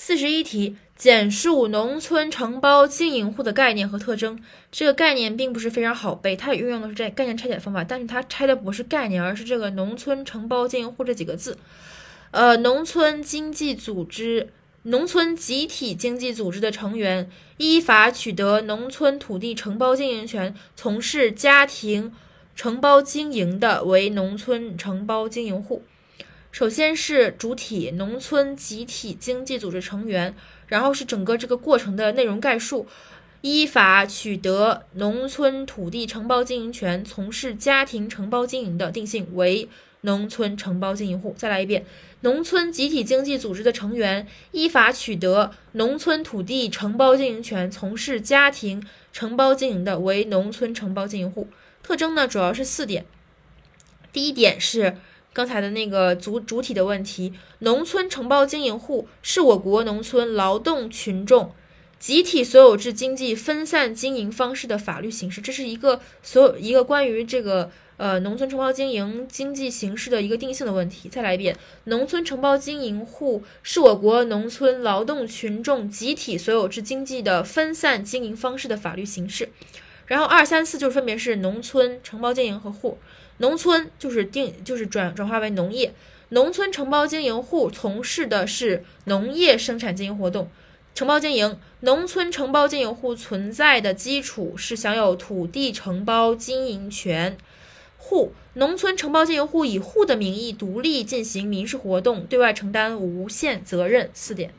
四十一题，简述农村承包经营户的概念和特征。这个概念并不是非常好背，它也运用的是这概念拆解方法，但是它拆的不是概念，而是这个农村承包经营户这几个字。呃，农村经济组织、农村集体经济组织的成员依法取得农村土地承包经营权，从事家庭承包经营的为农村承包经营户。首先是主体农村集体经济组织成员，然后是整个这个过程的内容概述。依法取得农村土地承包经营权，从事家庭承包经营的，定性为农村承包经营户。再来一遍，农村集体经济组织的成员依法取得农村土地承包经营权，从事家庭承包经营的，为农村承包经营户。特征呢，主要是四点。第一点是。刚才的那个主主体的问题，农村承包经营户是我国农村劳动群众集体所有制经济分散经营方式的法律形式。这是一个所有一个关于这个呃农村承包经营经济形式的一个定性的问题。再来一遍，农村承包经营户是我国农村劳动群众集体所有制经济的分散经营方式的法律形式。然后二三四就分别是农村承包经营和户。农村就是定就是转转化为农业，农村承包经营户从事的是农业生产经营活动，承包经营，农村承包经营户存在的基础是享有土地承包经营权，户，农村承包经营户以户的名义独立进行民事活动，对外承担无限责任。四点。